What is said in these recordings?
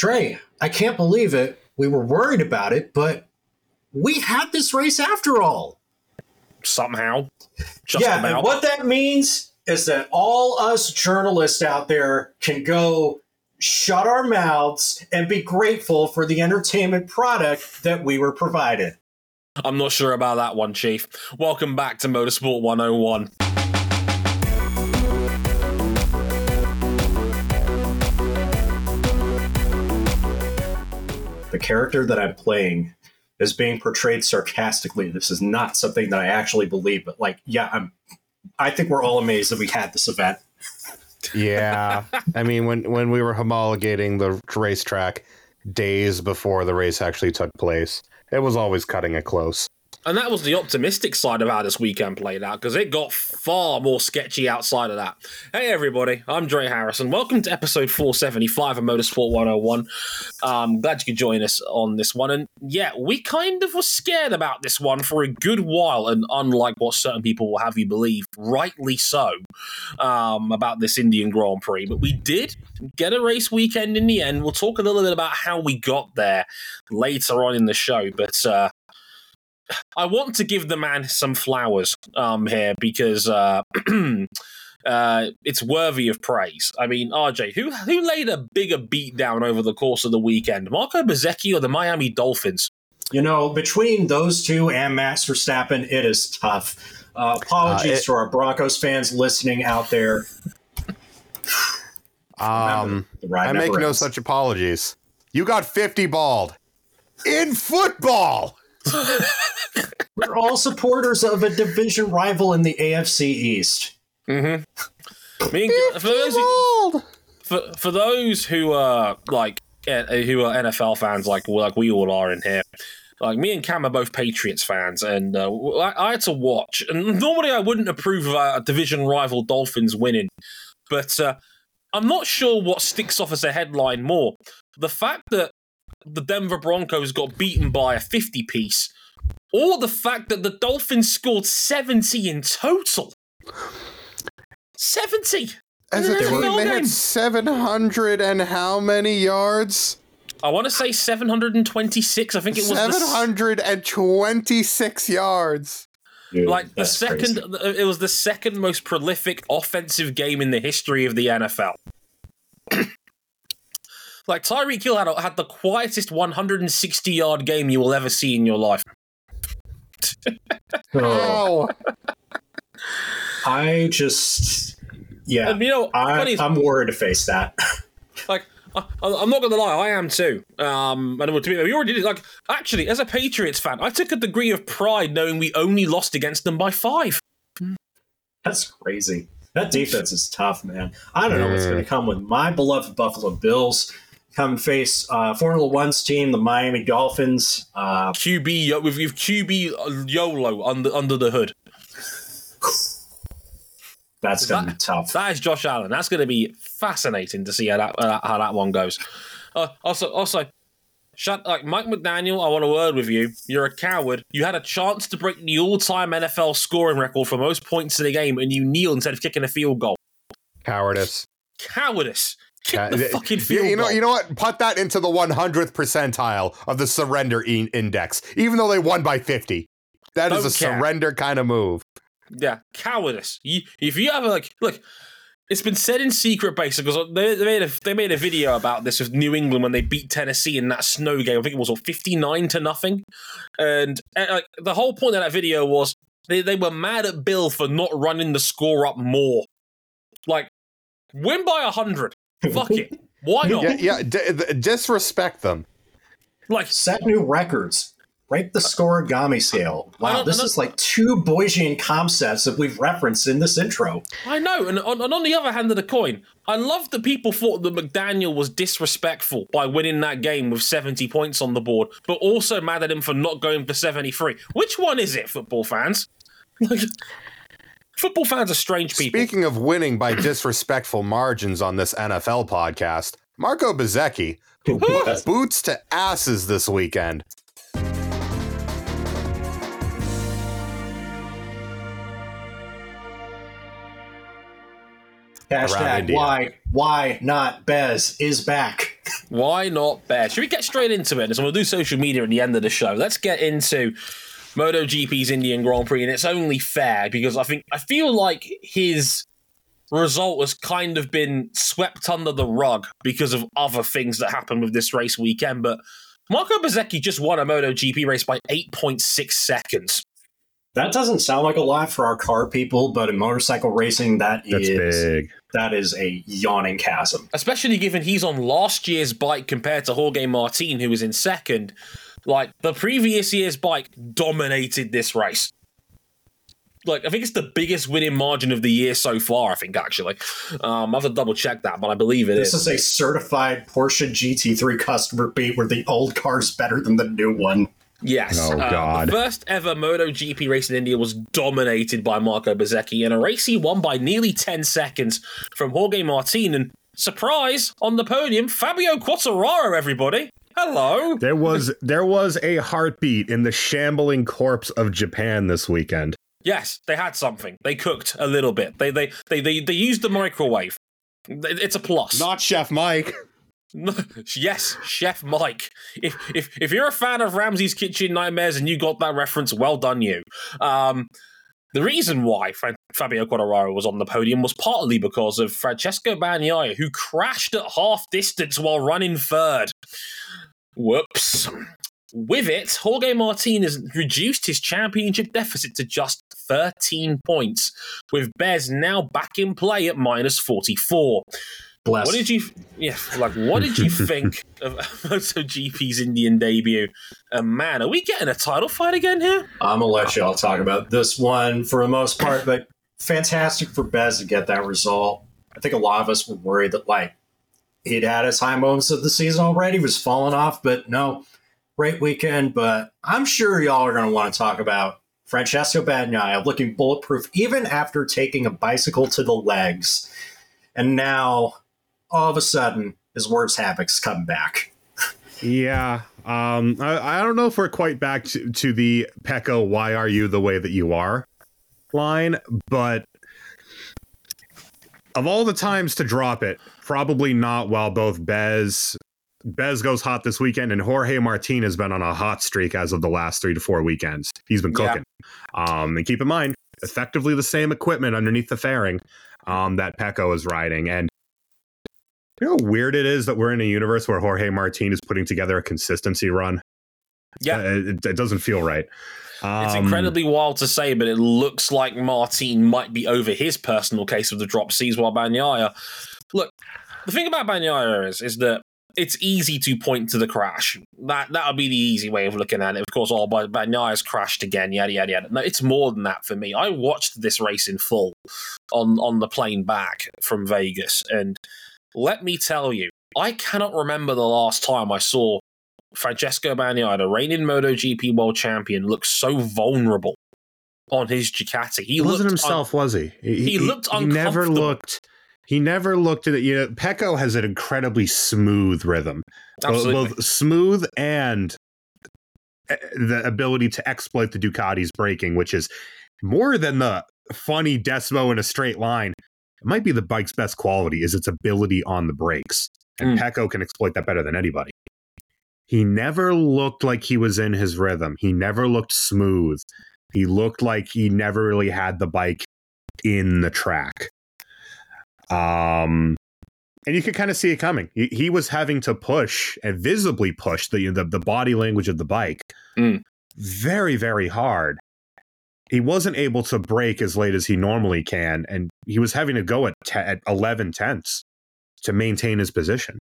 Trey, I can't believe it. We were worried about it, but we had this race after all. Somehow. Just yeah, about. and what that means is that all us journalists out there can go shut our mouths and be grateful for the entertainment product that we were provided. I'm not sure about that one, Chief. Welcome back to Motorsport 101. Character that I'm playing is being portrayed sarcastically. This is not something that I actually believe, but like, yeah, I'm I think we're all amazed that we had this event. Yeah, I mean when when we were homologating the racetrack days before the race actually took place, it was always cutting it close. And that was the optimistic side of how this weekend played out because it got far more sketchy outside of that. Hey, everybody, I'm Dre Harrison. Welcome to episode 475 of Motorsport 101. Um, glad you could join us on this one. And yeah, we kind of were scared about this one for a good while. And unlike what certain people will have you believe, rightly so, um, about this Indian Grand Prix. But we did get a race weekend in the end. We'll talk a little bit about how we got there later on in the show. But uh, I want to give the man some flowers um, here because uh, uh, it's worthy of praise. I mean, RJ, who who laid a bigger beat down over the course of the weekend, Marco Bezzecchi or the Miami Dolphins? You know, between those two and Max Verstappen, it is tough. Uh, apologies Uh, it- to our Broncos fans listening out there. Um, The I never make no such apologies. You got 50 balled in football. We're all supporters of a division rival in the AFC East. Mm-hmm. Me and, for those who, for, for those who are like eh, who are NFL fans, like like we all are in here. Like me and Cam are both Patriots fans, and uh, I, I had to watch. And normally I wouldn't approve of a division rival Dolphins winning, but uh, I'm not sure what sticks off as a headline more: the fact that the Denver Broncos got beaten by a 50 piece, or the fact that the Dolphins scored 70 in total. 70. As a They team, they had 700 and how many yards? I want to say 726. I think it was the 726 yards. Dude, like the second crazy. it was the second most prolific offensive game in the history of the NFL. like Tyreek Hill had, had the quietest 160 yard game you will ever see in your life. Oh, Oh, I just, yeah, And you know, I, is, I'm worried to face that. like I, I'm not gonna lie, I am too. Um, and to be, we already did. Like, actually, as a Patriots fan, I took a degree of pride knowing we only lost against them by five. That's crazy. That defense is tough, man. I don't know what's Mm. going to come with my beloved Buffalo Bills. Come face uh, Formula One's team, the Miami Dolphins. Uh, QB yo- with, with QB YOLO under under the hood. that's going to be tough. That is Josh Allen. That's going to be fascinating to see how that uh, how that one goes. Uh, also, also, shut like Mike McDaniel. I want a word with you. You're a coward. You had a chance to break the all-time NFL scoring record for most points in a game, and you kneel instead of kicking a field goal. cowardice. Cowardice. Kick the th- fucking you- field you know, goal. you know what? Put that into the 100th percentile of the surrender e- index, even though they won by 50. That is Don't a care. surrender kind of move. Yeah, cowardice. You, if you have a, like, look, it's been said in secret basically, because they, they made a they made a video about this with New England when they beat Tennessee in that snow game. I think it was what, fifty nine to nothing, and uh, like the whole point of that video was they they were mad at Bill for not running the score up more. Like, win by hundred. Fuck it. Why not? Yeah, yeah. D- d- disrespect them. Like, Set new records. Break the scorigami scale. Wow, this is like two Bayesian concepts that we've referenced in this intro. I know, and on, and on the other hand of the coin, I love that people thought that McDaniel was disrespectful by winning that game with 70 points on the board, but also mad at him for not going for 73. Which one is it, football fans? Like, football fans are strange people. Speaking of winning by disrespectful margins on this NFL podcast, Marco Bezzecchi boots to asses this weekend. Hashtag why why not Bez is back. Why not Bears? Should we get straight into it? So we'll do social media at the end of the show. Let's get into MotoGP's Indian Grand Prix, and it's only fair because I think I feel like his result has kind of been swept under the rug because of other things that happened with this race weekend. But Marco Bezzecchi just won a MotoGP race by 8.6 seconds. That doesn't sound like a lot for our car people, but in motorcycle racing, that That's is- big. that is a yawning chasm. especially given he's on last year's bike compared to Jorge Martin, who was in second. Like the previous year's bike dominated this race. Like I think it's the biggest winning margin of the year so far. I think actually, um, I have to double check that, but I believe it This is. is a certified Porsche GT3 customer beat where the old car's better than the new one. Yes. Oh, uh, God. The first ever MotoGP race in India was dominated by Marco Bezzecchi in a race he won by nearly 10 seconds from Jorge Martin. And surprise, on the podium, Fabio Quartararo, everybody. Hello. There was there was a heartbeat in the shambling corpse of Japan this weekend. Yes, they had something. They cooked a little bit. They they they they, they used the microwave. It's a plus. Not Chef Mike. yes, Chef Mike. If if if you're a fan of Ramsay's Kitchen Nightmares and you got that reference, well done you. Um, the reason why Fabio Quartararo was on the podium was partly because of Francesco Bagnaia, who crashed at half distance while running third. Whoops. With it, Jorge Martin has reduced his championship deficit to just 13 points, with Bez now back in play at minus 44. Bless. What did you, yeah, like, what did you think of MotoGP's Indian debut? And man, are we getting a title fight again here? I'm gonna let y'all talk about this one for the most part, but fantastic for Bez to get that result. I think a lot of us were worried that like he'd had his high moments of the season already, was falling off, but no, great weekend. But I'm sure y'all are gonna want to talk about Francesco Bagnaia looking bulletproof even after taking a bicycle to the legs, and now all of a sudden his worst habits come back. Yeah. Um, I, I don't know if we're quite back to, to the Pecco, why are you the way that you are line, but of all the times to drop it, probably not while both Bez Bez goes hot this weekend and Jorge Martin has been on a hot streak as of the last three to four weekends. He's been Yeah. cooking. Um, and keep in mind, effectively the same equipment underneath the fairing um, that Pecco is riding. And you know how weird it is that we're in a universe where Jorge Martin is putting together a consistency run? Yeah. Uh, it, it doesn't feel right. It's Um, incredibly wild to say, but it looks like Martin might be over his personal case of the drop C's while Bagnaia. Look, the thing about Bagnaia is, is that it's easy to point to the crash. That that would be the easy way of looking at it. Of course, oh, but crashed again, yada yada yada. No, it's more than that for me. I watched this race in full on on the plane back from Vegas, and let me tell you, I cannot remember the last time I saw Francesco Bagnaia, the reigning MotoGP world champion, look so vulnerable on his Ducati. He He wasn't himself, was he? he looked He never looked. He never looked at it. You know, Pecco has an incredibly smooth rhythm, both, absolutely. both smooth and uh, the ability to exploit the Ducati's braking, which is more than the funny Desmo in a straight line. It might be the bike's best quality is its ability on the brakes, and Mm. Pecco can exploit that better than anybody. He never looked like he was in his rhythm. He never looked smooth. He looked like he never really had the bike in the track. Um, and you could kind of see it coming. He, he was having to push and visibly push the, the the body language of the bike Mm. very very hard. He wasn't able to brake as late as he normally can, and he was having to go at, te- at 11 tenths to maintain his position.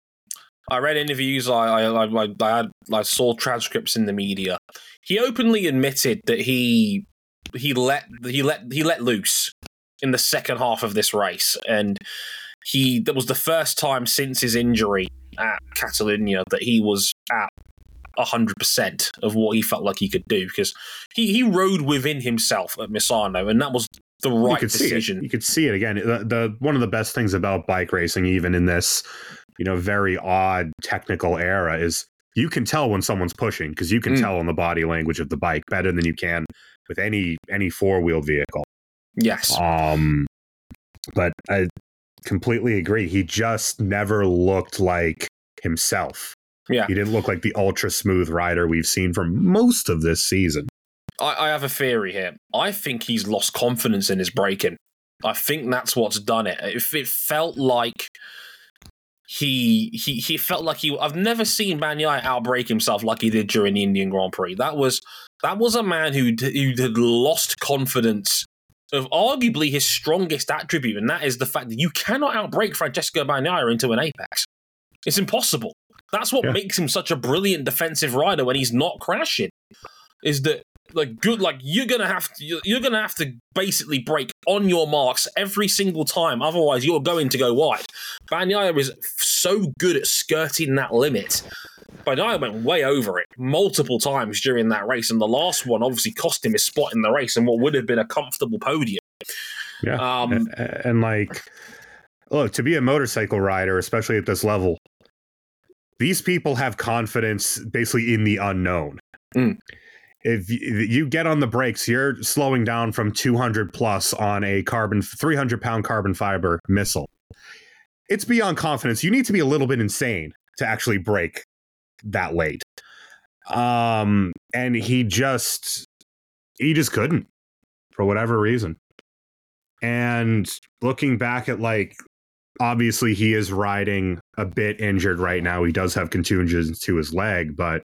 I read interviews. I I, I, I, had, I saw transcripts in the media. He openly admitted that he he let he let he let loose in the second half of this race, and he that was the first time since his injury at Catalonia that he was at hundred percent of what he felt like he could do because he he rode within himself at Misano, and that was the right it. decision. You could see it again. The, the one of the best things about bike racing, even in this, you know, very odd technical era, is you can tell when someone's pushing because you can Mm. tell on the body language of the bike better than you can with any any four wheeled vehicle. Yes, Um, but I completely agree. He just never looked like himself. Yeah. He didn't look like the ultra smooth rider we've seen for most of this season. I, I have a theory here. I think he's lost confidence in his braking. I think that's what's done it. If it felt like he he he felt like he I've never seen Bagnaia outbreak himself like he did during the Indian Grand Prix. That was that was a man who who had lost confidence of arguably his strongest attribute, and that is the fact that you cannot outbreak Francesco Bagnaia into an apex. It's impossible. That's what Yeah. makes him such a brilliant defensive rider when he's not crashing. Is that like good like you're gonna have to you're- gonna have to basically break on your marks every single time otherwise you're going to go wide Bagnaia is so good at skirting that limit Bagnaia went way over it multiple times during that race and the last one obviously cost him his spot in the race and what would have been a comfortable podium Yeah. um and, and like look to be a motorcycle rider especially at this level these people have confidence basically in the unknown Mm. if you get on the brakes you're slowing down from 200 plus on a carbon 300 pound carbon fiber missile it's beyond confidence you need to be a little bit insane to actually brake that late um and he just he just couldn't for whatever reason and looking back at like obviously he is riding a bit injured right now. He does have contusions to his leg, but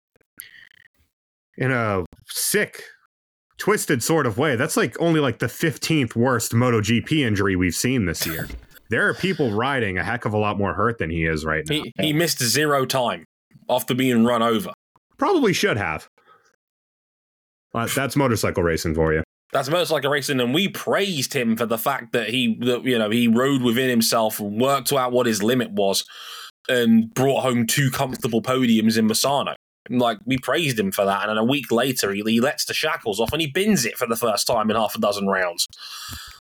in a sick, twisted sort of way, that's like only like the 15th worst MotoGP injury we've seen this year. there are people riding a heck of a lot more hurt than he is right now. he, he missed zero time after being run over Probably should have. But that's motorcycle racing for you. That's motorcycle racing, and we praised him for the fact that he, that, you know, he rode within himself, worked out what his limit was, and brought home two comfortable podiums in Misano. Like we praised him for that, and then a week later, he, he lets the shackles off and he bins it for the first time in half a dozen rounds.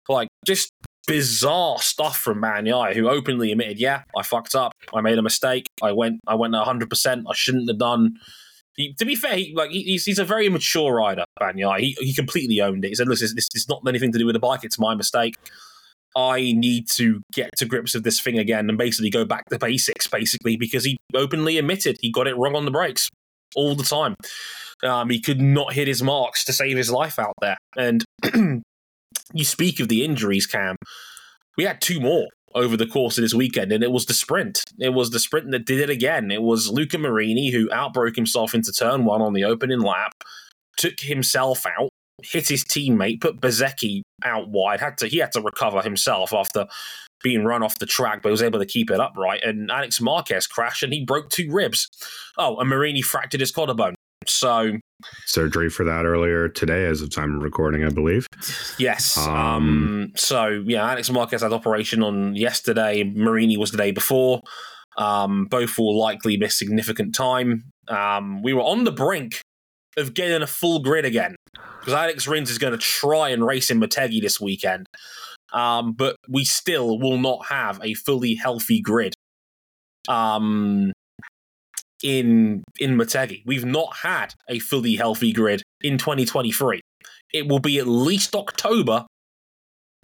Like just bizarre stuff from Bagnaia, who openly admitted, "Yeah, I fucked up. I made a mistake. I went, I went 100. percent I shouldn't have done." He, to be fair, he, like he, he's, he's a very mature rider, Bagnaia. He he completely owned it. He said, "Listen, this, this is not anything to do with the bike. It's my mistake. I need to get to grips with this thing again and basically go back to basics, basically, because he openly admitted he got it wrong on the brakes all the time. Um, he could not hit his marks to save his life out there. And you speak of the injuries, Cam. We had two more over the course of this weekend, and it was the sprint. It was the sprint that did it again. It was Luca Marini who outbroke himself into turn one on the opening lap, took himself out, hit his teammate, put Bezzecchi out wide. Had to he had to recover himself after being run off the track, but was able to keep it upright. And Alex Marquez crashed and he broke two ribs. Oh, and Marini fractured his collarbone. So Surgery for that earlier today, as of time of recording, I believe. yes. Um, Um, so yeah, Alex Marquez had operation on yesterday. Marini was the day before. Um, both will likely miss significant time. Um, we were on the brink of getting a full grid again because Alex Rins is going to try and race in Motegi this weekend. Um, but we still will not have a fully healthy grid. In in Motegi, we've not had a fully healthy grid in 2023. It will be at least October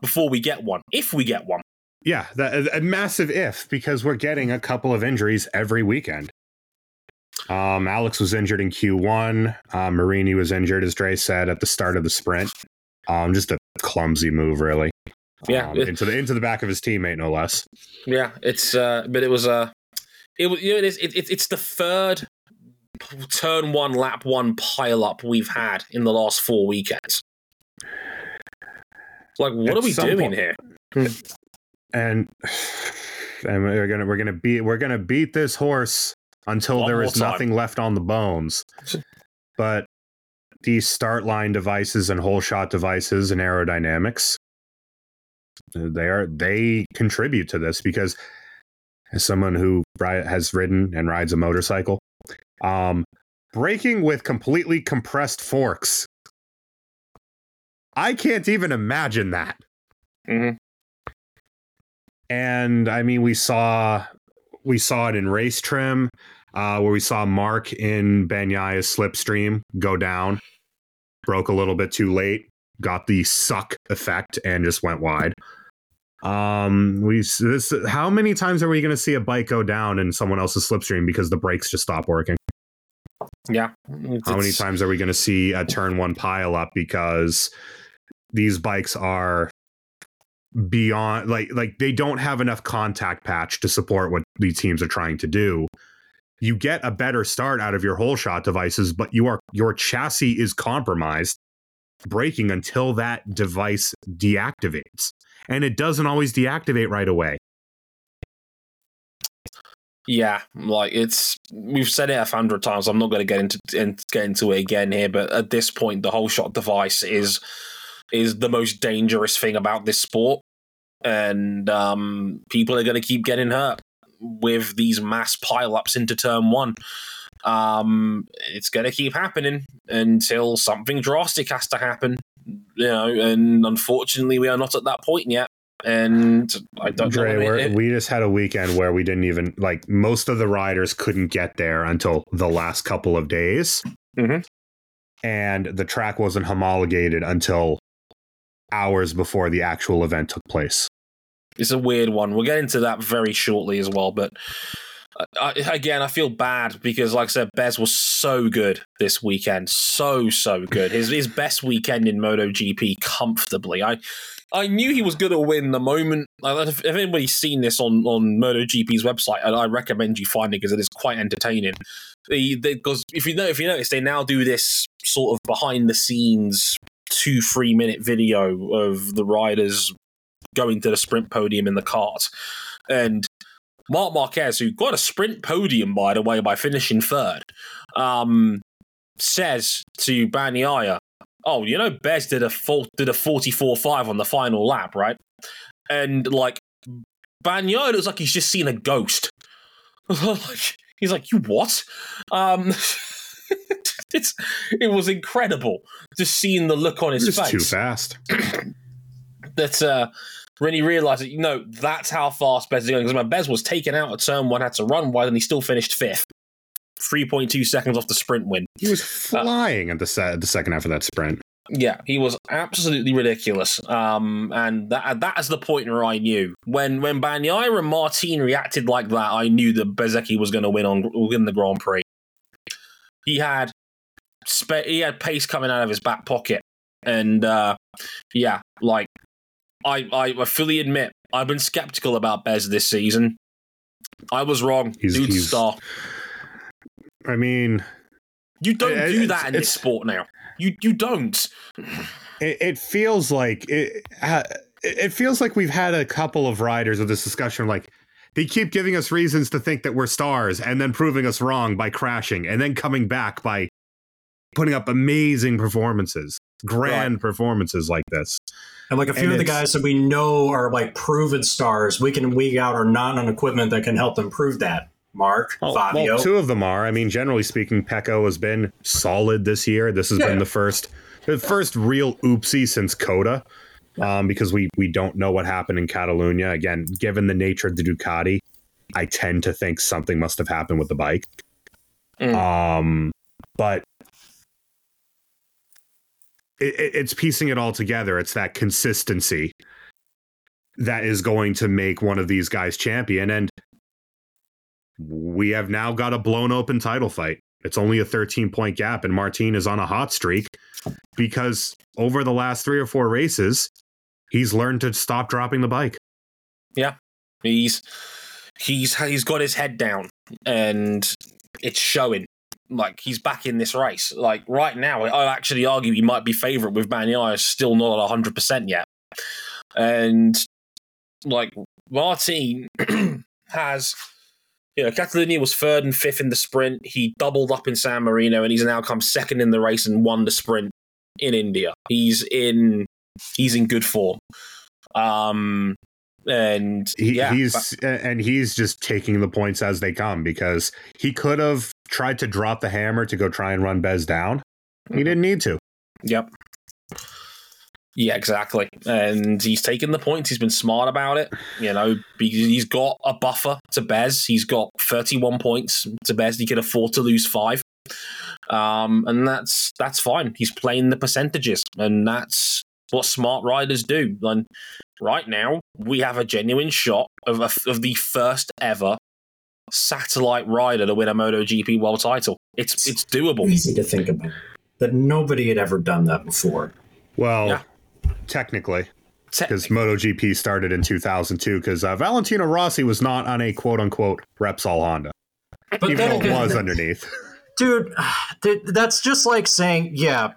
before we get one, if we get one. Yeah, that, a, a massive if because we're getting a couple of injuries every weekend. Um, Alex was injured in Q1. Uh, Marini was injured, as Dre said at the start of the sprint. Um, just a clumsy move, really. Yeah, um, it- into the into the back of his teammate, no less. Yeah, it's uh, but it was uh, it was you know, it is it, it, it's the third turn one lap one pile up we've had in the last four weekends. Like, what At are we doing point- here? Hmm. and and we're gonna we're gonna beat we're gonna beat this horse until One there is time. nothing left on the bones. But these start line devices and whole shot devices and aerodynamics, they are they contribute to this because as someone who has ridden and rides a motorcycle, um, braking with completely compressed forks. I can't even imagine that. Mhm. and I mean we saw we saw it in race trim uh, where we saw Mark in Bagnaia's slipstream go down, broke a little bit too late, got the suck effect, and just went wide. Um, we this how many times are we going to see a bike go down in someone else's slipstream because the brakes just stop working? Yeah. How many times are we going to see a turn one pile up because these bikes are beyond like like they don't have enough contact patch to support what these teams are trying to do. You get a better start out of your whole shot devices, but you are your chassis is compromised, braking until that device deactivates. And it doesn't always deactivate right away. Yeah, like it's we've said it a hundred times. I'm not going to get into in, get into it again here, but at this point, the whole shot device is is the most dangerous thing about this sport, and um, people are going to keep getting hurt with these mass pileups into turn one. Um, it's going to keep happening until something drastic has to happen, you know. And unfortunately, we are not at that point yet. And I don't Dre, know. it- we just had a weekend where we didn't even like most of the riders couldn't get there until the last couple of days, Mhm. and the track wasn't homologated until hours before the actual event took place. it's a weird one. We'll get into that very shortly as well. But I, again, I feel bad because, like I said, Bez was so good this weekend, so so good. His his best weekend in MotoGP comfortably. I I knew he was going to win the moment. If, if anybody's seen this on on MotoGP's website, and I recommend you find it because it is quite entertaining. Because if you know, if you notice, they now do this sort of behind the scenes two three minute video of the riders going to the sprint podium in the cart. And Marc Marquez, who got a sprint podium, by the way, by finishing third, um, says to Bagnaia, Oh, you know, Bez did a full, did a 44 5 on the final lap, right? And like, Bagnaia looks like he's just seen a ghost. He's like, You what? Um, it's, it was incredible just seeing the look on his It's face too fast. that uh, when he realised that, you know, that's how fast Bez is going. Because my Bez was taken out at turn one, had to run wide, and he still finished fifth. 3.2 seconds off the sprint win. He was flying at the se- the second half of that sprint. Yeah, he was absolutely ridiculous. Um, and that that is the point where I knew when when Bagnaia and Martin reacted like that, I knew that Bezzecchi was going to win on win the Grand Prix. He had spe- he had pace coming out of his back pocket, and uh, yeah, like I, I I fully admit I've been skeptical about Bez this season. I was wrong. He's- Dude's he's- star. I mean, You don't it- do that in this sport now. You you don't. it, it feels like it, uh, it feels like we've had a couple of riders of this discussion like they keep giving us reasons to think that we're stars and then proving us wrong by crashing and then coming back by putting up amazing performances grand performances like this And like a few And of the guys that we know are like proven stars, week in and week out, are not on equipment that can help them prove that. Mark, well, Fabio. well, two of them are i mean generally speaking pecco has been solid this year this has Yeah. been the first the first real oopsie since COTA um, because we we don't know what happened in Catalonia. Again, given the nature of the Ducati, I tend to think something must have happened with the bike. Mm. Um, but it, it- it's piecing it all together. It's that consistency that is going to make one of these guys champion. And we have now got a blown open title fight. It's only a 13 point gap, and Martin is on a hot streak because over the last three or four races, he's learned to stop dropping the bike. Yeah, he's he's he's got his head down and it's showing. Like he's back in this race. Like right now, I'd actually argue he might be favourite with Bagnaia still not at hundred percent yet. And like Martin has you know, Catalunya was third and fifth in the sprint. He doubled up in San Marino and he's now come second in the race and won the sprint in India. He's in he's in good form. Um and He, yeah, he's and he's just taking the points as they come because he could have tried to drop the hammer to go try and run Bez down. He didn't need to. Yep. Yeah, exactly. And he's taken the points. He's been smart about it. You know, he's got a buffer to Bez. He's got 31 points to Bez. He can afford to lose five. Um, and that's that's fine. He's playing the percentages, and that's what smart riders do. And right now, we have a genuine shot of, a, of the first ever satellite rider to win a MotoGP world title. It's it's doable. Easy to think about that nobody had ever done that before. Well, Yeah. technically, Te- because MotoGP started in 2002, because uh, Valentino Rossi was not on a quote unquote Repsol Honda, But even though it was underneath. dude, that's just like saying, yeah,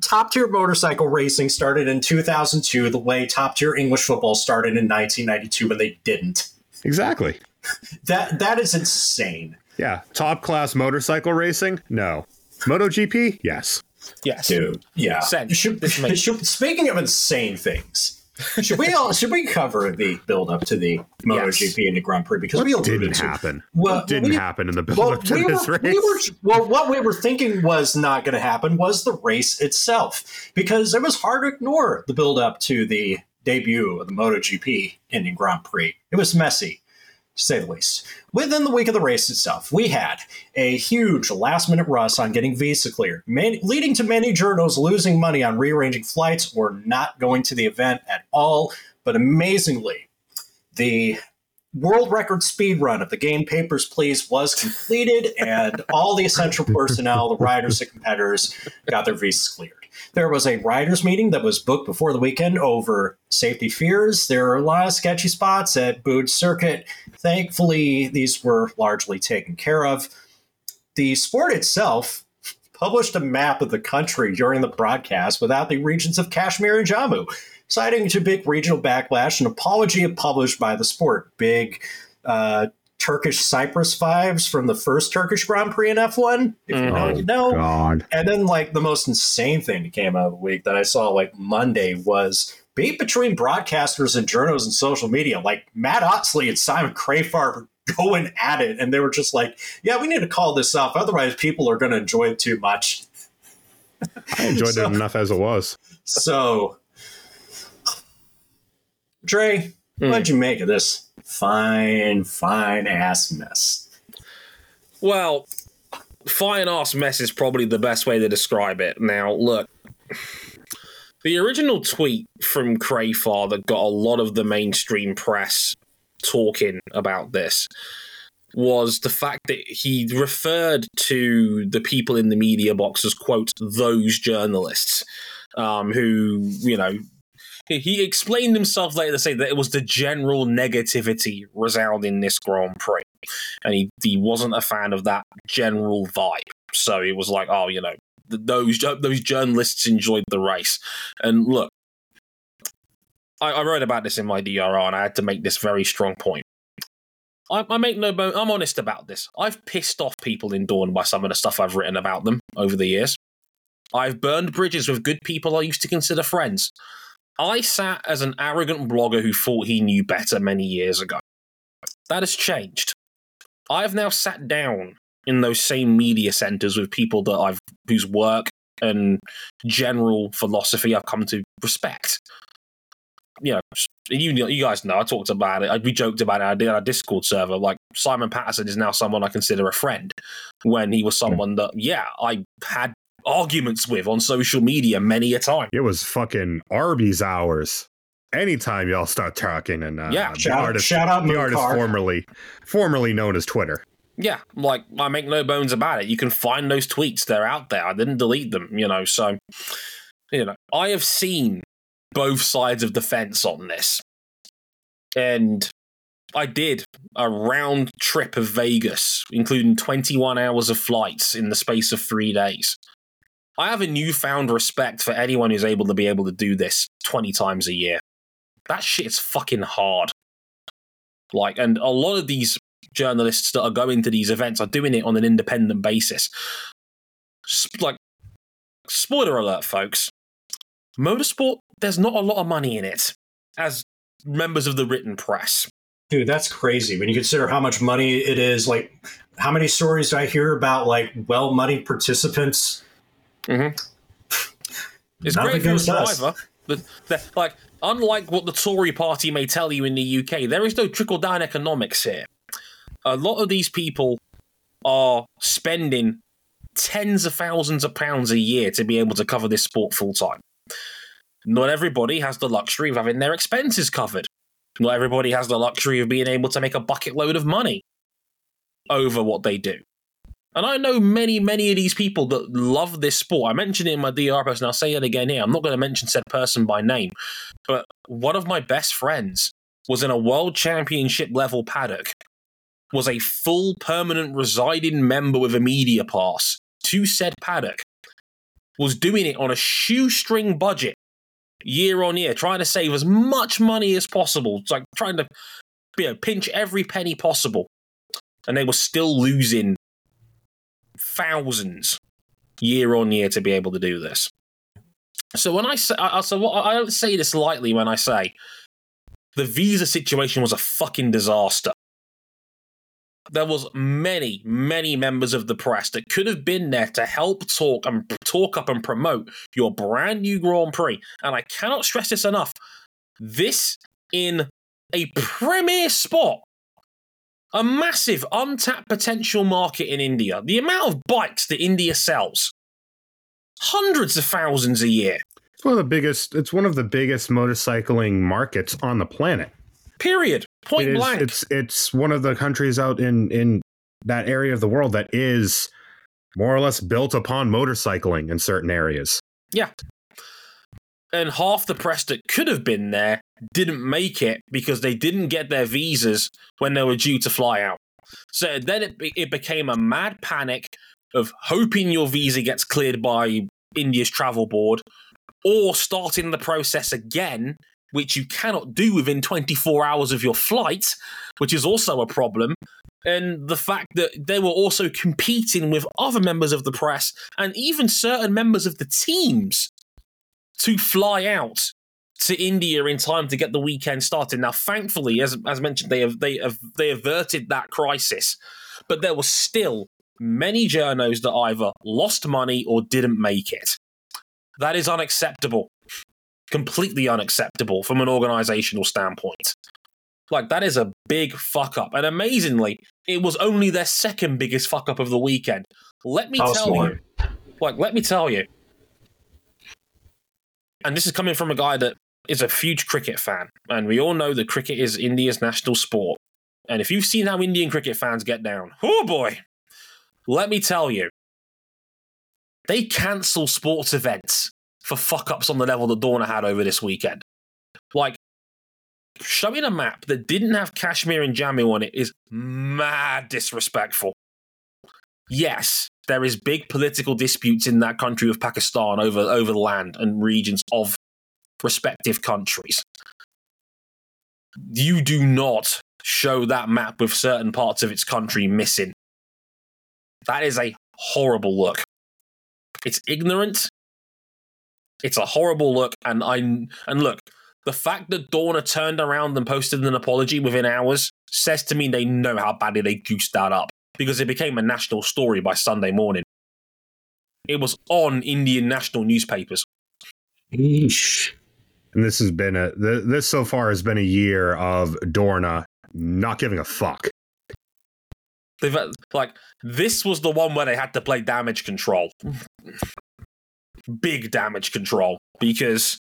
top tier motorcycle racing started in 2002, the way top tier English football started in 1992 but they didn't. exactly. That that is insane, Yeah. Top class motorcycle racing? No. MotoGP? Yes. yes. dude. Yeah. Sense. Should- This makes- should- speaking of insane things. Should we all should we cover the build up to the MotoGP and the Grand Prix because we Didn't to happen. Well, Didn't we- happen in the build well, up to we this were, race. we were, well, what we were thinking was not going to happen was the race itself, because it was hard to ignore the build up to the debut of the MotoGP Indian Grand Prix. It was messy, to say the least. Within the week of the race itself, we had a huge last minute rush on getting visa cleared, man- leading to many journals losing money on rearranging flights or not going to the event at all. But amazingly, the world record speed run of the game Papers, Please was completed, and all the essential personnel, the riders, the competitors, got their visas cleared. There was a riders meeting that was booked before the weekend over safety fears. There are a lot of sketchy spots at Buddh Circuit. Thankfully, these were largely taken care of. The sport itself published a map of the country during the broadcast without the regions of Kashmir and Jammu, citing to big regional backlash An apology published by the sport. Big uh, Turkish Cyprus vibes from the first Turkish Grand Prix in F1. If you know, Oh, you know. God. And then, like, the most insane thing that came out of the week that I saw, like, Monday was beat between broadcasters and journalists and social media. Like, Mat Oxley and Simon Crafar going at it, and they were just like, yeah, we need to call this off. Otherwise, people are going to enjoy it too much. I enjoyed So- it enough as it was. So, Dre, Hmm. what'd you make of this fine, fine ass mess? Well, fine ass mess is probably the best way to describe it. Now, look, the original tweet from Crafar that got a lot of the mainstream press talking about this was the fact that he referred to the people in the media box as quote those journalists um, who you know he- explained himself later to say that it was the general negativity resounding this Grand Prix and he, he wasn't a fan of that general vibe. So he was like, "Oh, you know, th- those those journalists enjoyed the race." And look, I, I wrote about this in my DRR, and I had to make this very strong point. I, I make no bone. I'm honest about this. I've pissed off people in Dorna by some of the stuff I've written about them over the years. I've burned bridges with good people I used to consider friends. I sat as an arrogant blogger who thought he knew better many years ago. That has changed. I've now sat down in those same media centers with people that I've whose work and general philosophy I've come to respect. You know, you you guys know I talked about it. I, we joked about it. I did on our Discord server. Like Simon Patterson is now someone I consider a friend. When he was hmm. someone that, yeah, I had arguments with on social media many a time. It was fucking Arby's hours. Anytime y'all start talking and uh, Yeah, the Shout, artist, shout out the artist Mookar. formerly formerly known as Twitter. Yeah, like I make no bones about it. You can find those tweets; they're out there. I didn't delete them, you know. So, you know, I have seen both sides of the fence on this, and I did a round trip of Vegas, including twenty-one hours of flights in the space of three days. I have a newfound respect for anyone who's able to be able to do this twenty times a year. That shit's fucking hard. Like, and a lot of these journalists that are going to these events are doing it on an independent basis. Like, spoiler alert, folks. Motorsport, there's not a lot of money in it, as members of the written press. Dude, that's crazy when you consider how much money it is. Like, how many stories do I hear about like well-moneyed participants? Mm-hmm. It's Nothing great if you're a against us. driver, but like, unlike what the Tory party may tell you in the UK, there is no trickle down economics here. A lot of these people are spending tens of thousands of pounds a year to be able to cover this sport full time. Not everybody has the luxury of having their expenses covered. Not everybody has the luxury of being able to make a bucket load of money over what they do. And I know many, many of these people that love this sport. I mentioned it in my DR post, and I'll say it again here. I'm not going to mention said person by name, but one of my best friends was in a world championship level paddock, was a full permanent residing member with a media pass to said paddock, was doing it on a shoestring budget year on year, trying to save as much money as possible. It's like trying to you know, pinch every penny possible. And they were still losing thousands year on year to be able to do this. So when I say, I, so I don't say this lightly when I say the visa situation was a fucking disaster. There was many, many members of the press that could have been there to help talk and talk up and promote your brand new Grand Prix. And I cannot stress this enough. This in a premier spot a massive untapped potential market in India. The amount of bikes that India sells, hundreds of thousands a year. It's one of the biggest. It's one of the biggest motorcycling markets on the planet. Period. Point It is- blank. It's it's one of the countries out in in that area of the world that is more or less built upon motorcycling in certain areas. And half the press that could have been there didn't make it because they didn't get their visas when they were due to fly out. So then it, it became a mad panic of hoping your visa gets cleared by India's travel board or starting the process again, which you cannot do within 24 hours of your flight, which is also a problem. And the fact that they were also competing with other members of the press and even certain members of the teams to fly out to India in time to get the weekend started. Now, thankfully, as as mentioned, they have they have they averted that crisis, but there were still many journos that either lost money or didn't make it. That is unacceptable, completely unacceptable from an organizational standpoint. Like that is a big fuck up, and amazingly, it was only their second biggest fuck up of the weekend. Let me tell you, like, let me tell you, and this is coming from a guy that is a huge cricket fan, and we all know that cricket is India's national sport. And if you've seen how Indian cricket fans get down, oh boy, let me tell you, they cancel sports events for fuck ups on the level that Dorna had over this weekend. Like, showing a map that didn't have Kashmir and Jammu on it is mad disrespectful. Yes, there is big political disputes in that country of Pakistan over over the land and regions of respective countries. You do not show that map with certain parts of its country missing. That is a horrible look. It's ignorant. It's a horrible look, and I and look. The fact that Dorna turned around and posted an apology within hours says to me they know how badly they goosed that up because it became a national story by Sunday morning. It was on Indian national newspapers. Eesh. And this has been a th- this so far has been a year of Dorna not giving a fuck. They've like this was the one where they had to play damage control, big damage control because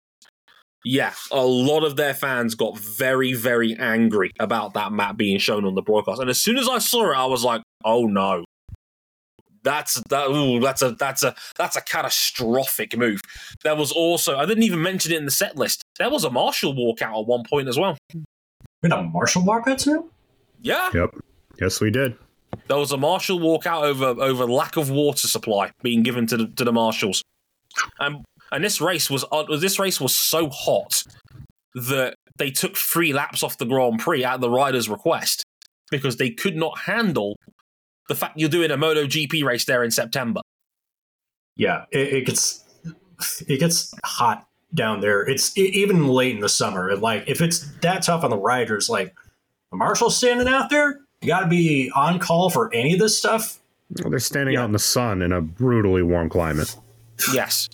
yeah, a lot of their fans got very very angry about that map being shown on the broadcast, and as soon as I saw it, I was like, oh no. That's that. Ooh, that's a that's a that's a catastrophic move. There was also I didn't even mention it in the set list. There was a Marshall walkout at one point as well. We had a Marshall walkout too? Yeah, Yep. Yes, we did. There was a marshal walkout over over lack of water supply being given to the, to the marshals, and and this race was uh, this race was so hot that they took three laps off the Grand Prix at the riders' request because they could not handle the fact you're doing a MotoGP race there in September. Yeah, it, it gets it gets hot down there. It's e- even late in the summer. And like if it's that tough on the riders, like the marshal's standing out there, you got to be on call for any of this stuff. Well, they're standing Yeah. out in the sun in a brutally warm climate. Yes.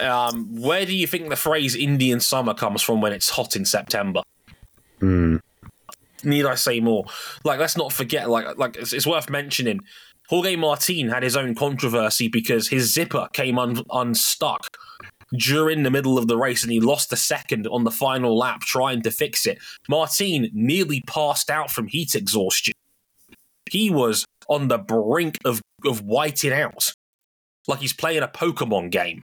Um, where do you think the phrase Indian summer comes from when it's hot in September? Hmm. Need I say more? Like, let's not forget. Like, like it's, it's worth mentioning. Jorge Martin had his own controversy because his zipper came un- unstuck during the middle of the race and he lost a second on the final lap trying to fix it. Martin nearly passed out from heat exhaustion. He was on the brink of, of whiting out, like he's playing a Pokemon game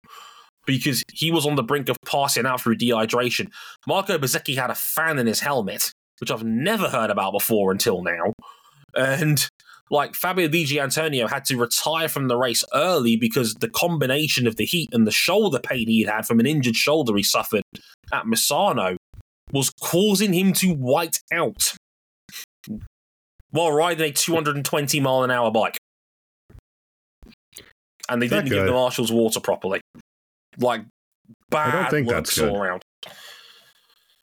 because he was on the brink of passing out through dehydration. Marco Bezzecchi had a fan in his helmet, which I've never heard about before until now. And like Fabio Di Antonio had to retire from the race early because the combination of the heat and the shoulder pain he had from an injured shoulder he suffered at Misano was causing him to white out while riding a 220 mile an hour bike. And they didn't give the marshals water properly. Like bad I don't think that's good. all around.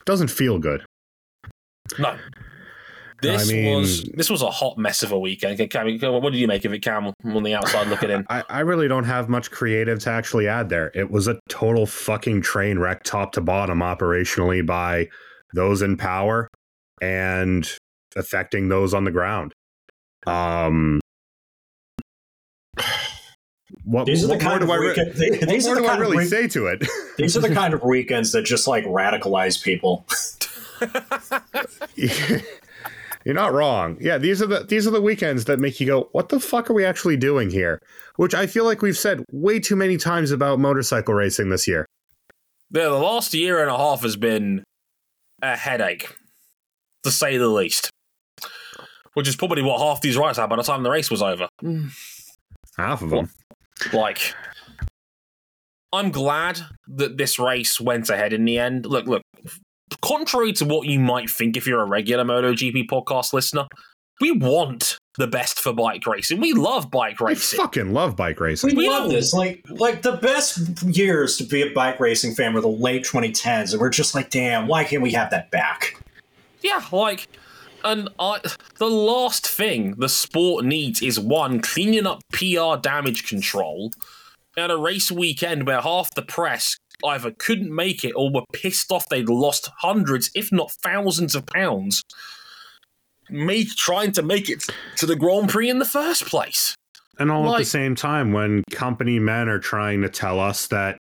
Doesn't feel good. No. This I mean, was this was a hot mess of a weekend. Cam, what did you make of it, Cam? On the outside looking in, I, I really don't have much creative to actually add there. It was a total fucking train wreck, top to bottom, operationally by those in power and affecting those on the ground. Um, what, these are the kind of weekend, re- these are the kind I really say to it? these are the kind of weekends that just like radicalize people. You're not wrong. Yeah, these are the these are the weekends that make you go, "What the fuck are we actually doing here?" Which I feel like we've said way too many times about motorcycle racing this year. Yeah, the last year and a half has been a headache, to say the least. Which is probably what half these rides had by the time the race was over. Mm. Half of them. Like, I'm glad that this race went ahead in the end. Look, look, contrary to what you might think if you're a regular MotoGP podcast listener, we want the best for bike racing. We love bike racing. I fucking love bike racing. We, we love this. Like, like the best years to be a bike racing fan were the late 2010s, and we're just like, damn, why can't we have that back? Yeah, like, and I, the last thing the sport needs is one cleaning up PR damage control at a race weekend where half the press either couldn't make it or were pissed off they'd lost hundreds, if not thousands of pounds, make trying to make it to the Grand Prix in the first place. And all like, at the same time, when company men are trying to tell us that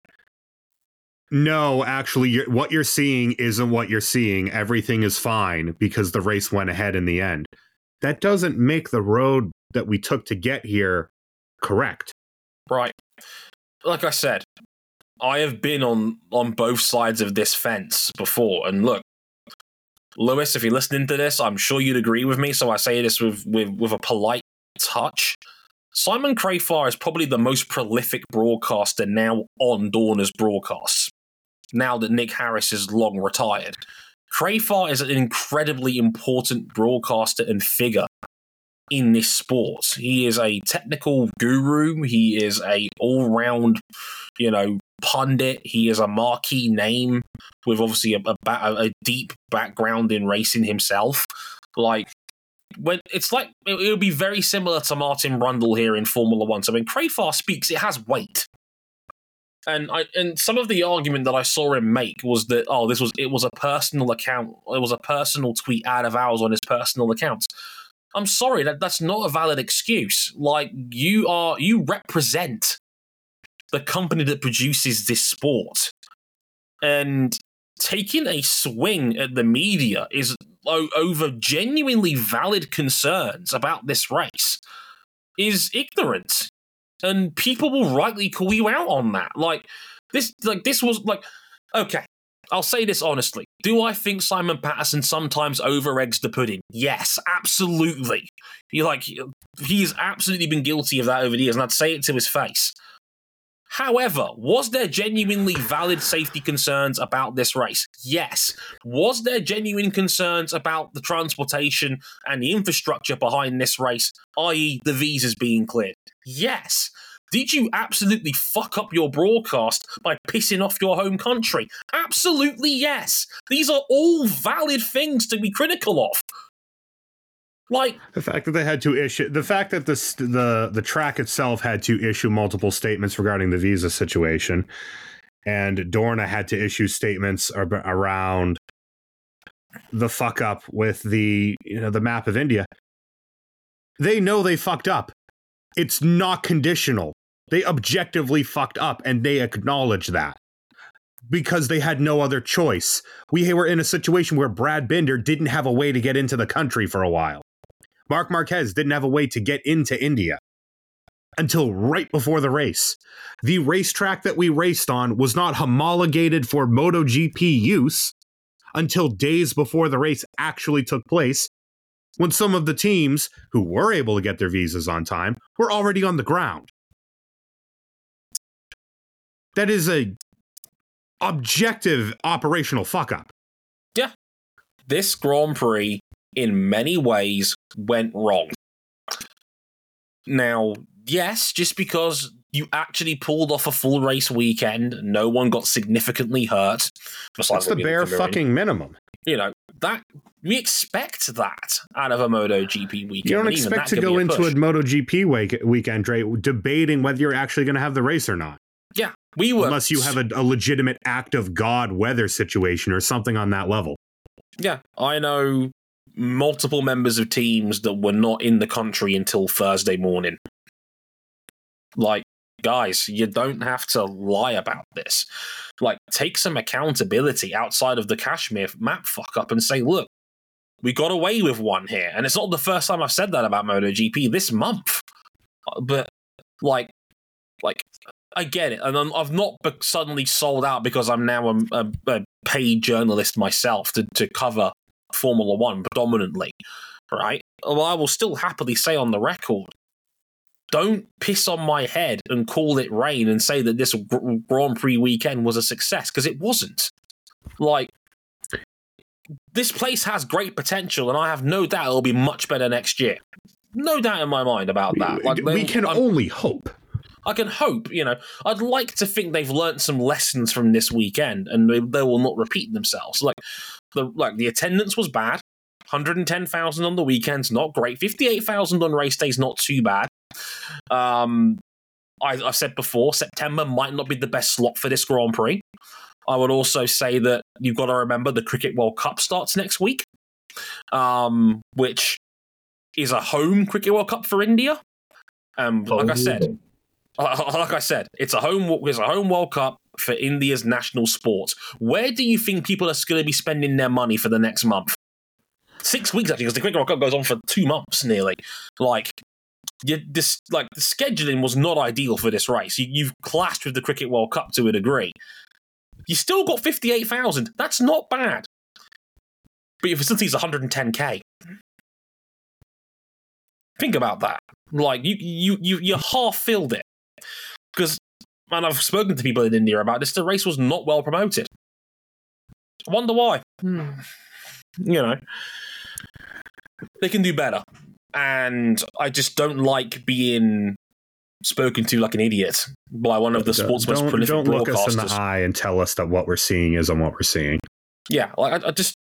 no, actually, you're, what you're seeing isn't what you're seeing. Everything is fine because the race went ahead in the end. That doesn't make the road that we took to get here correct. Right. Like I said, I have been on on both sides of this fence before, and look, Lewis, if you're listening to this, I'm sure you'd agree with me. So I say this with with, with a polite touch. Simon Crafar is probably the most prolific broadcaster now on Dorna's broadcasts. Now that Nick Harris is long retired, Crafar is an incredibly important broadcaster and figure in this sport. He is a technical guru. He is a all round, you know, pundit. He is a marquee name with obviously a, a, a deep background in racing himself. Like when it's like it, it would be very similar to Martin Brundle here in Formula One. So when Crafar speaks, it has weight. And I and some of the argument that I saw him make was that oh this was it was a personal account it was a personal tweet out of hours on his personal account. I'm sorry that that's not a valid excuse. Like you are you represent the company that produces this sport. And taking a swing at the media is over genuinely valid concerns about this race is ignorant. And people will rightly call you out on that. Like this like this was like okay, I'll say this honestly. Do I think Simon Patterson sometimes over eggs the pudding? Yes, absolutely. He like he's absolutely been guilty of that over the years, and I'd say it to his face. However, was there genuinely valid safety concerns about this race? Yes. Was there genuine concerns about the transportation and the infrastructure behind this race, i.e., the visas being cleared? Yes. Did you absolutely fuck up your broadcast by pissing off your home country? Absolutely yes. These are all valid things to be critical of. Like the fact that they had to issue the fact that the the the track itself had to issue multiple statements regarding the visa situation, and Dorna had to issue statements around the fuck up with the you know the map of India. They know they fucked up. It's not conditional. They objectively fucked up, and they acknowledge that. because they had no other choice. We were in a situation where Brad Binder didn't have a way to get into the country for a while. Marc Marquez didn't have a way to get into India until right before the race. The racetrack that we raced on was not homologated for MotoGP use until days before the race actually took place, when some of the teams who were able to get their visas on time were already on the ground. That is a objective operational fuck up. Yeah. This Grand Prix, in many ways, went wrong. Now, yes, just because you actually pulled off a full race weekend, no one got significantly hurt. That's the bare fucking minimum. You know that we expect that out of a MotoGP weekend. You don't expect to go into push. a MotoGP week- weekend, Dre, debating whether you're actually going to have the race or not. Yeah, we were Unless you have a, a legitimate act of God weather situation or something on that level. Yeah, I know multiple members of teams that were not in the country until Thursday morning. Like, guys, you don't have to lie about this. Like, take some accountability outside of the Kashmir map fuck up and say, look, we got away with one here. And it's not the first time I've said that about MotoGP this month. Uh, but, like, like, I get it, and I'm, I've not suddenly sold out because I'm now a, a, a paid journalist myself to, to cover Formula One predominantly, right? Well, I will still happily say on the record, don't piss on my head and call it rain and say that this Grand Prix weekend was a success because it wasn't. Like, this place has great potential, and I have no doubt it'll be much better next year. No doubt in my mind about that. Like, we can I'm- only hope. I can hope, you know, I'd like to think they've learnt some lessons from this weekend and they, they will not repeat themselves. Like the like the attendance was bad. 110,000 on the weekends, not great. 58,000 on race days, not too bad. Um, I, I've said before, September might not be the best slot for this Grand Prix. I would also say that you've got to remember the Cricket World Cup starts next week, um, which is a home Cricket World Cup for India. Um, like I said, uh, like I said, it's a home it's a home World Cup for India's national sport. Where do you think people are going to be spending their money for the next month? Six weeks actually, because the Cricket World Cup goes on for two months nearly. Like, you, this like the scheduling was not ideal for this race. You, you've clashed with the Cricket World Cup to a degree. You still got fifty eight thousand. That's not bad. But your facility's one hundred and ten k. Think about that. Like you, you, you, you half filled it because, and I've spoken to people in India about this. The race was not well promoted. I wonder why. Hmm. You know, they can do better, and I just don't like being spoken to like an idiot by one of the sports most don't, prolific don't look us in the eye and tell us that what we're seeing isn't what we're seeing. Yeah, like I, I just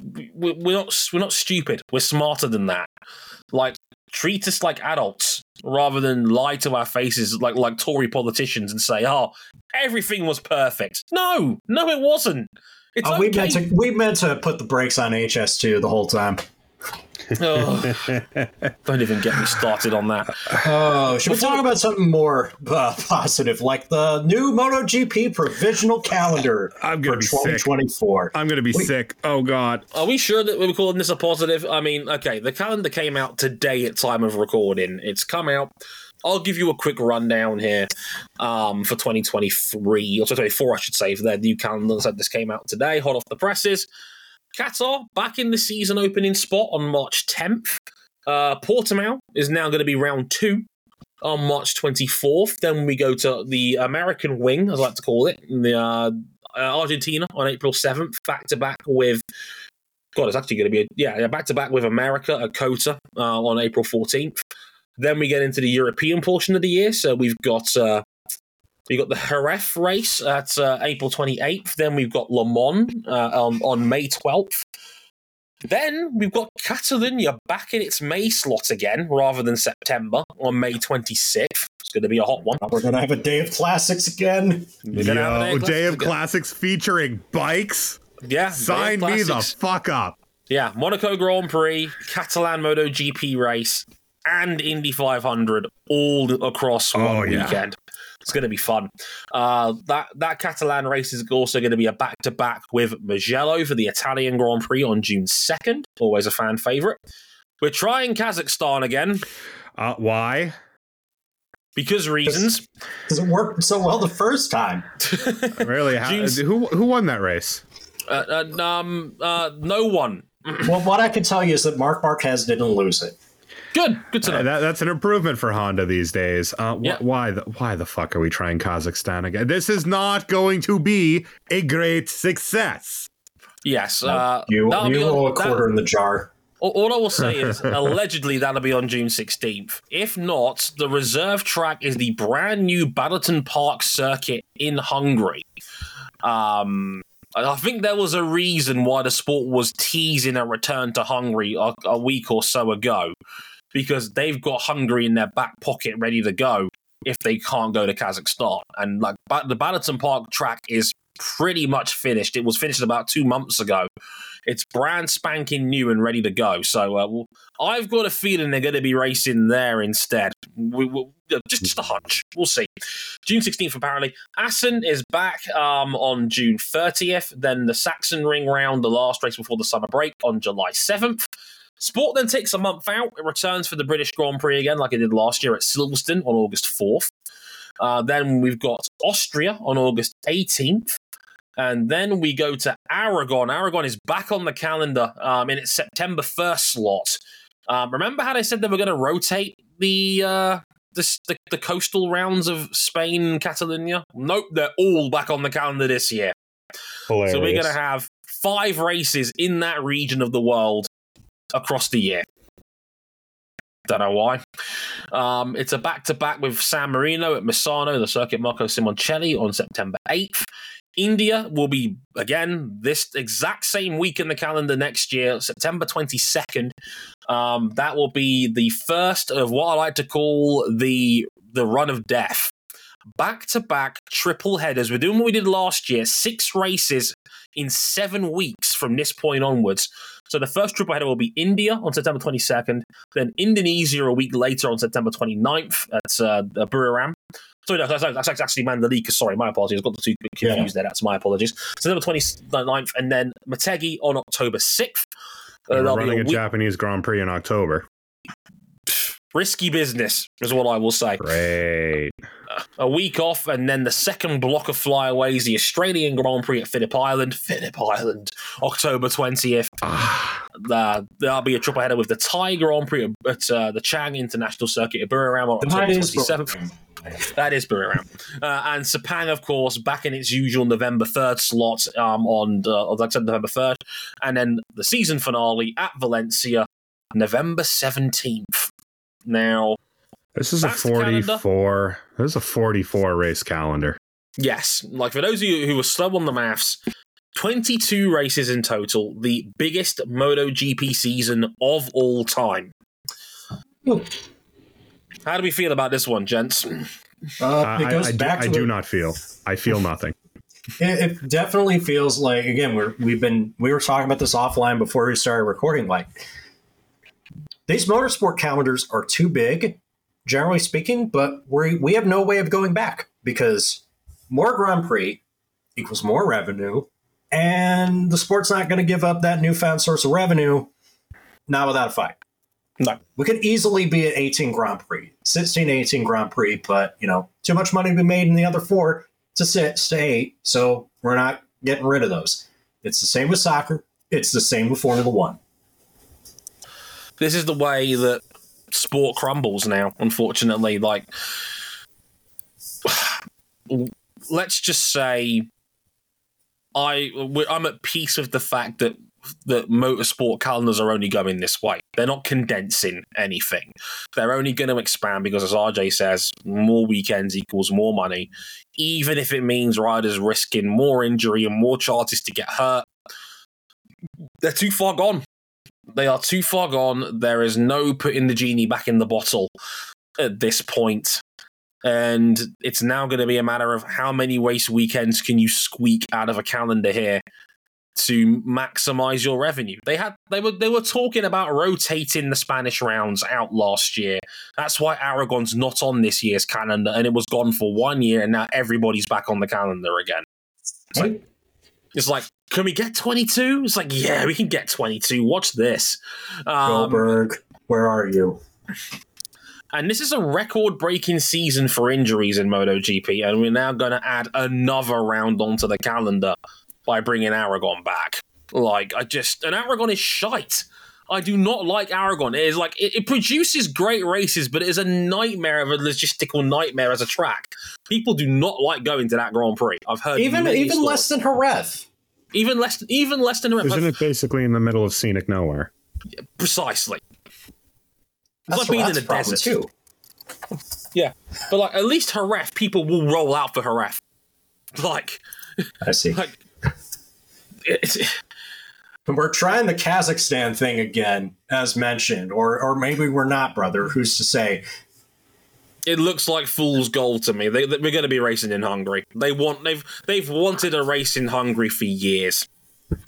we, we're not we're not stupid. We're smarter than that. Like treat us like adults rather than lie to our faces like like Tory politicians and say, "Oh, everything was perfect." No, no, it wasn't. It's Oh, okay. we meant to we meant to put the brakes on HS2 the whole time. Ugh, don't even get me started on that. Oh, should we talk about something more uh, positive, like the new MotoGP provisional calendar I'm gonna be sick. I'm gonna be Wait. sick. Oh God. Are we sure that we're calling this a positive? I mean, okay, the calendar came out today at time of recording. It's come out. I'll give you a quick rundown here um, for 2023 or 2024, I should say, for their new calendar. Said this came out today, hot off the presses. Qatar back in the season opening spot on March 10th. Uh, Portimao is now going to be round two on March 24th. Then we go to the American wing, as I like to call it, the uh, uh, Argentina on April 7th, back to back with. God, it's actually going to be a, yeah, back to back with America at COTA uh, on April 14th. Then we get into the European portion of the year. So we've got uh, we got the Jerez race at uh, April 28th. Then we've got Le Mans uh, on, on May 12th. Then we've got Catalonia back in its May slot again, rather than September on May 26th. It's going to be a hot one. We're gonna have a day of classics again. We're gonna have Yo, an Air Day of Classics again. Classics featuring bikes. Yeah, Sign me the fuck up. Yeah, Monaco Grand Prix, Catalan MotoGP race, and Indy 500 all across one Oh, yeah. weekend. It's going to be fun. Uh, that that Catalan race is also going to be a back to back with Mugello for the Italian Grand Prix on June second. Always a fan favorite. We're trying Kazakhstan again Uh, why? because reasons. Because it worked so well the first time. Really? How, June's- who who won that race? uh, uh, um, uh, no one. Well, what I can tell you is that Marc Marquez didn't lose it. Good, good to know. Uh, that, that's an improvement for Honda these days. Uh, wh- Yeah. Why the why the fuck are we trying Kazakhstan again? This is not going to be a great success. yes, uh, You, that'll you be on- roll a that- quarter in the jar. All, all I will say is allegedly that'll be on June 16th. If not, the reserve track is the brand new Balaton Park circuit in Hungary. Um, I think there was a reason why the sport was teasing a return to Hungary a, a week or so ago, because they've got Hungary in their back pocket ready to go if they can't go to Kazakhstan. And like the Balaton Park track is pretty much finished. It was finished about two months ago. It's brand spanking new and ready to go. So uh, well, I've got a feeling they're going to be racing there instead. We, we, just, just a hunch. We'll see. June 16th, apparently. Assen is back um, on June 30th. Then the Sachsenring round, the last race before the summer break, on July 7th. Sport then takes a month out. It returns for the British Grand Prix again, like it did last year at Silverstone on August 4th. Uh, then we've got Austria on August 18th. And then we go to Aragon. Aragon is back on the calendar um, in its September 1st slot. Um, remember how they said they were going to rotate the, uh, the, the the coastal rounds of Spain and Catalonia? Nope, they're all back on the calendar this year. Hilarious. So we're going to have five races in that region of the world across the year. Don't know why. Um, it's a back to back with San Marino at Misano, the circuit Marco Simoncelli on September 8th. India will be, again, this exact same week in the calendar next year, September 22nd. Um, that will be the first of what I like to call the the run of death. Back to back triple headers. We're doing what we did last year six races in seven weeks from this point onwards. So the first triple header will be India on September 22nd, then Indonesia a week later on September 29th at uh, Buriram. Sorry, no, that's, that's actually Mandalika. Sorry, my apologies. I got the two confused there. That's my apologies. September 29th, and then Motegi on October 6th. Uh, there'll be running a a Japanese Grand Prix in October. Risky business, is what I will say. Great. a week off, and then the second block of flyaways, the Australian Grand Prix at Phillip Island, Phillip Island, October 20th. Ah, Uh, there'll be a triple header with the Thai Grand Prix at uh, the Chang International Circuit at Buriram on That October 27th. That is Buriram. Uh, and Sepang, of course, back in its usual November 3rd slot um, on, uh, like I said, November 3rd. And then the season finale at Valencia, November 17th. Now, this is a That's Canada. 44. This is a 44 race calendar. Yes, like for those of you who were slow on the maths, 22 races in total, the biggest MotoGP season of all time. Ooh. How do we feel about this one, gents? Uh, I, it goes I, I do, back I to do not feel. I feel nothing. It, it definitely feels like again we're we've been we were talking about this offline before we started recording. Like these motorsport calendars are too big, generally speaking, but we we have no way of going back because more Grand Prix equals more revenue, and the sport's not going to give up that newfound source of revenue, not without a fight. No. We could easily be at 18 Grand Prix, 16, 18 Grand Prix, but you know, too much money to be made in the other four to sit to eight, so we're not getting rid of those. It's the same with soccer. It's the same with Formula One. This is the way that sport crumbles now, unfortunately. Like, let's just say I I'm at peace with the fact that that motorsport calendars are only going this way. They're not condensing anything. They're only going to expand because, as RJ says, more weekends equals more money, even if it means riders risking more injury and more chances to get hurt. They're too far gone. They are too far gone. There is no putting the genie back in the bottle at this point. And it's now going to be a matter of how many race weekends can you squeak out of a calendar here to maximize your revenue. They had they were they were talking about rotating the Spanish rounds out last year. That's why Aragon's not on this year's calendar, and it was gone for one year, and now everybody's back on the calendar again. It's like can we get 22? It's like, yeah, we can get 22. Watch this. Um, Goldberg, where are you? And this is a record breaking season for injuries in MotoGP, and we're now going to add another round onto the calendar by bringing Aragon back. Like, I just, and Aragon is shite. I do not like Aragon. It is like it, it, produces great races, but it is a nightmare of a logistical nightmare as a track. People do not like going to that Grand Prix. I've heard even even stories. less than Jerez. Even less, even less than Jerez. Isn't it basically in the middle of scenic nowhere? Precisely. That's like being in the desert too. Yeah, but like at least Jerez, people will roll out for Jerez. Like, I see. Like, it's, we're trying the Kazakhstan thing again, as mentioned, or or maybe we're not, brother. Who's to say? It looks like fool's gold to me. They, they, we're going to be racing in Hungary. They want they've they've wanted a race in Hungary for years.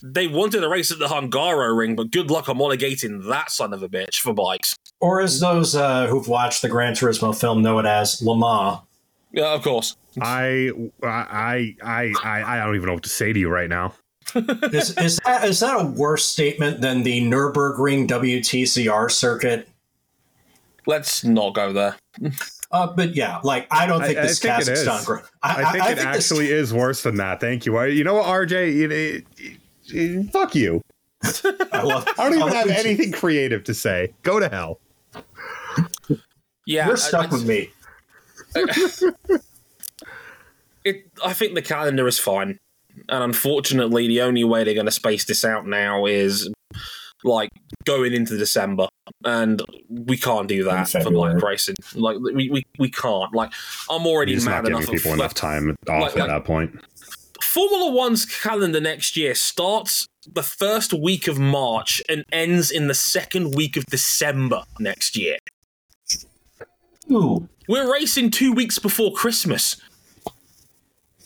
They wanted a race at the Hungaroring, but good luck homologating that son of a bitch for bikes. Or as those uh, who've watched the Gran Turismo film know it as Le Mans. Yeah, of course. I, I, I, I, I don't even know what to say to you right now. Is, is that is that a worse statement than the Nurburgring WTCR circuit? Let's not go there. Uh, but yeah, like I don't think I, this I think Kazakhstan. I, I, think I, it think actually this... is worse than that. Thank you. you know what, RJ? It, it, it, fuck you. I, love, I don't even have anything you. creative to say. Go to hell. Yeah, you're stuck with me. it. I think the calendar is fine, and unfortunately, the only way they're going to space this out now is like going into December, and we can't do that for like racing. Like we, we, we can't. Like I'm already You're mad not enough. Giving people enough time off like, at like, that point. Formula One's calendar next year starts the first week of March and ends in the second week of December next year. Ooh. We're racing two weeks before Christmas.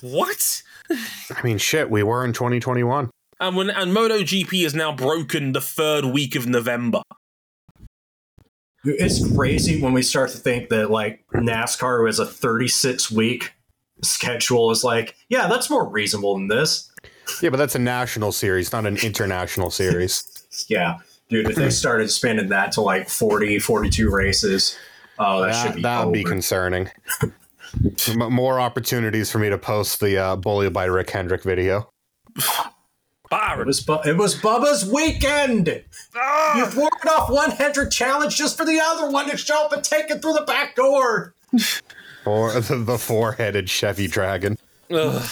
What? I mean, shit, we were in 2021. And when and MotoGP has now broken the third week of November. It's crazy when we start to think that like NASCAR was a 36 week schedule is like, yeah, that's more reasonable than this. Yeah, but that's a national series, not an international series. yeah. Dude, if they started spinning that to like 40, 42 races, oh, that, that should be That would be concerning. More opportunities for me to post the uh, Bully by Rick Hendrick video. Byron. It was, Bu- it was Bubba's weekend. Ah! You warded off one Hendrick challenge just for the other one to show up and take it through the back door. Or the, the four-headed Chevy Dragon. Ugh.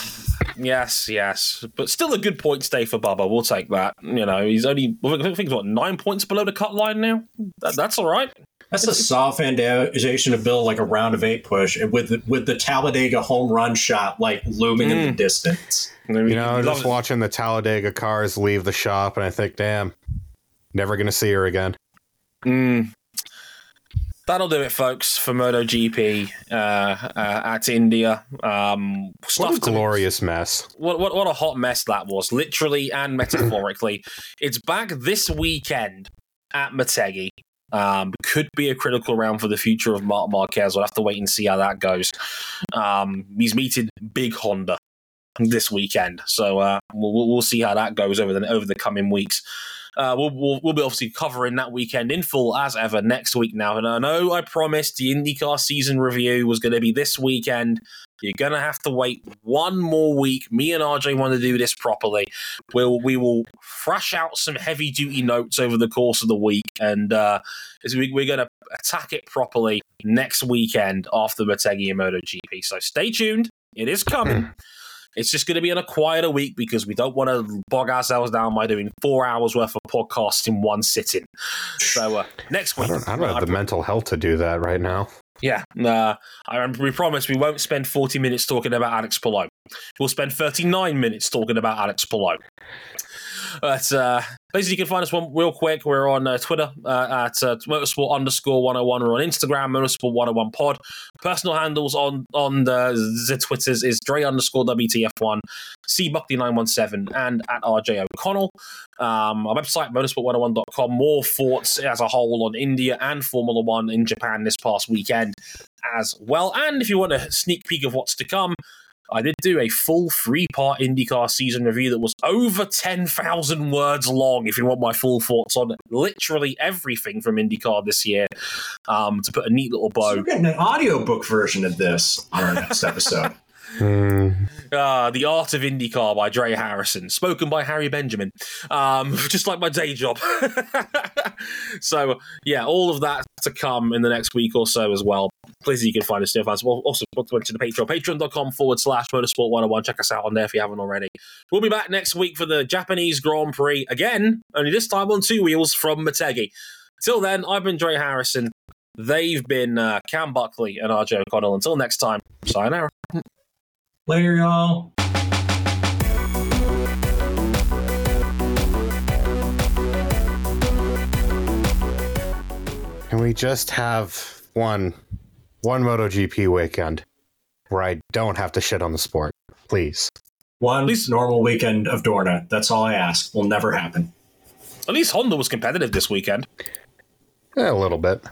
Yes, yes, but still a good point stay for Bubba. We'll take that. You know, he's only I think he's what nine points below the cut line now. That, that's all right. That's a soft foundation to build like a round of eight push with the, with the Talladega home run shot like looming mm. in the mm. distance. You know, just watching the Talladega cars leave the shop, and I think, damn, never gonna see her again. Mm. That'll do it, folks, for MotoGP uh, uh, at India. Um, what a glorious mess! What, what what a hot mess that was, literally and metaphorically. it's back this weekend at Motegi. Um, could be a critical round for the future of Marc Marquez. We'll have to wait and see how that goes. Um, he's meeting Big Honda this weekend, so uh, we'll, we'll see how that goes over the over the coming weeks. Uh, we'll, we'll, we'll, be obviously covering that weekend in full as ever next week now. And I know I promised the IndyCar season review was going to be this weekend. You're going to have to wait one more week. Me and RJ want to do this properly. We'll, we will thrash out some heavy duty notes over the course of the week. And uh, we, we're going to attack it properly next weekend after Motegi and MotoGP. So stay tuned. It is coming. It's just going to be in a quieter week because we don't want to bog ourselves down by doing four hours worth of podcasts in one sitting. So uh, next week, I don't, I don't have the mental health to do that right now. Yeah, uh, I, we promise we won't spend 40 minutes talking about Alex Palou. We'll spend 39 minutes talking about Alex Palou. But uh, basically, you can find us one real quick. We're on uh, Twitter uh, at uh, motorsport underscore 101. We're on Instagram, motorsport 101 pod. Personal handles on on the, the Twitters is Dre underscore WTF1, C Buckley 917, and at RJ O'Connell. Um, our website, motorsport101.com. More thoughts as a whole on India and Formula One in Japan this past weekend as well. And if you want a sneak peek of what's to come, I did do a full three part IndyCar season review that was over 10,000 words long. If you want my full thoughts on literally everything from IndyCar this year, um, to put a neat little So bow. we're getting an audiobook version of this on our next episode. Hmm. Uh, the Art of IndyCar by Dre Harrison, spoken by Harry Benjamin, um, just like my day job. so, yeah, all of that to come in the next week or so as well. Please, you can find us there as well. Also, went to the Patreon, patreon.com forward slash motorsport 101. Check us out on there if you haven't already. We'll be back next week for the Japanese Grand Prix again, only this time on two wheels from Motegi. Till then, I've been Dre Harrison. They've been uh, Cam Buckley and RJ O'Connell. Until next time, sayonara. Later, y'all. Can we just have one one MotoGP weekend where I don't have to shit on the sport, please? One at least normal weekend of Dorna. That's all I ask. Will never happen. At least Honda was competitive this weekend. Eh, a little bit.